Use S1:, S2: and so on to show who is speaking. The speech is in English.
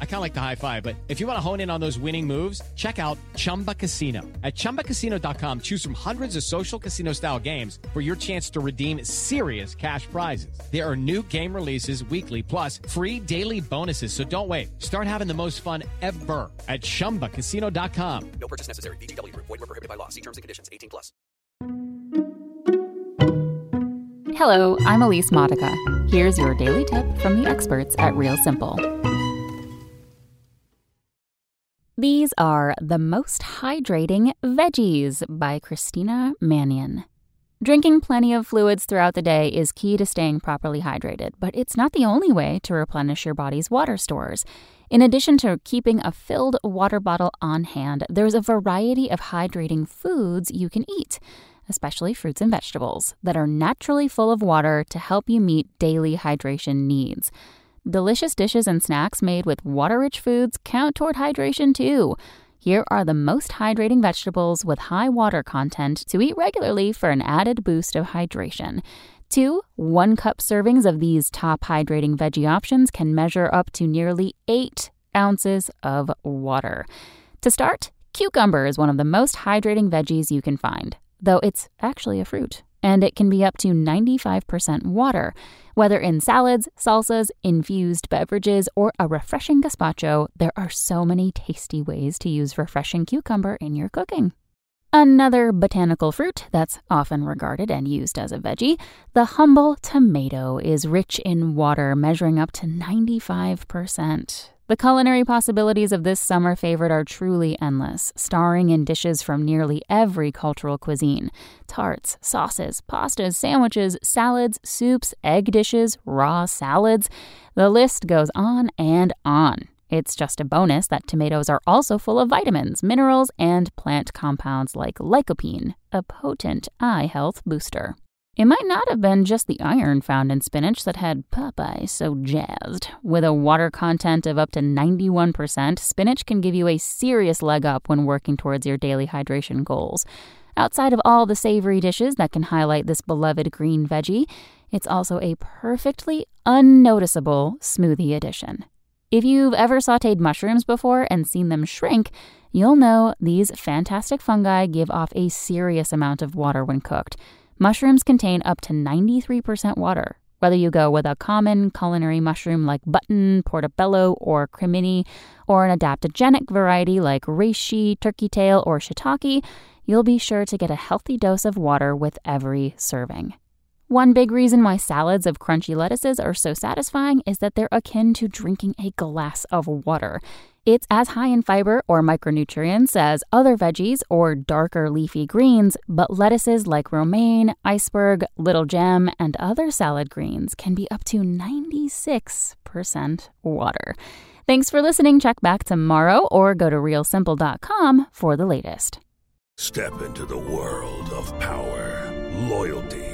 S1: I kind of like the high five, but if you want to hone in on those winning moves, check out Chumba Casino. At ChumbaCasino.com, choose from hundreds of social casino style games for your chance to redeem serious cash prizes. There are new game releases weekly, plus free daily bonuses. So don't wait. Start having the most fun ever at ChumbaCasino.com.
S2: No purchase necessary. VGW Group. Void were prohibited by law. See terms and conditions. 18 plus.
S3: Hello, I'm Elise Modica. Here's your daily tip from the experts at Real Simple. These are the most hydrating veggies by Christina Mannion. Drinking plenty of fluids throughout the day is key to staying properly hydrated, but it's not the only way to replenish your body's water stores. In addition to keeping a filled water bottle on hand, there's a variety of hydrating foods you can eat especially fruits and vegetables, that are naturally full of water to help you meet daily hydration needs. Delicious dishes and snacks made with water rich foods count toward hydration too. Here are the most hydrating vegetables with high water content to eat regularly for an added boost of hydration. Two one cup servings of these top hydrating veggie options can measure up to nearly eight ounces of water. To start, cucumber is one of the most hydrating veggies you can find though it's actually a fruit, and it can be up to 95% water. Whether in salads, salsas, infused beverages, or a refreshing gazpacho, there are so many tasty ways to use refreshing cucumber in your cooking. Another botanical fruit that's often regarded and used as a veggie, the humble tomato is rich in water, measuring up to 95%. The culinary possibilities of this summer favorite are truly endless, starring in dishes from nearly every cultural cuisine tarts, sauces, pastas, sandwiches, salads, soups, egg dishes, raw salads. The list goes on and on. It's just a bonus that tomatoes are also full of vitamins, minerals, and plant compounds like lycopene, a potent eye health booster. It might not have been just the iron found in spinach that had Popeye so jazzed. With a water content of up to 91%, spinach can give you a serious leg up when working towards your daily hydration goals. Outside of all the savory dishes that can highlight this beloved green veggie, it's also a perfectly unnoticeable smoothie addition. If you've ever sauteed mushrooms before and seen them shrink, you'll know these fantastic fungi give off a serious amount of water when cooked. Mushrooms contain up to 93% water. Whether you go with a common culinary mushroom like button, portobello, or crimini, or an adaptogenic variety like reishi, turkey tail, or shiitake, you'll be sure to get a healthy dose of water with every serving. One big reason why salads of crunchy lettuces are so satisfying is that they're akin to drinking a glass of water. It's as high in fiber or micronutrients as other veggies or darker leafy greens, but lettuces like romaine, iceberg, little gem, and other salad greens can be up to 96% water. Thanks for listening. Check back tomorrow or go to realsimple.com for the latest.
S4: Step into the world of power, loyalty,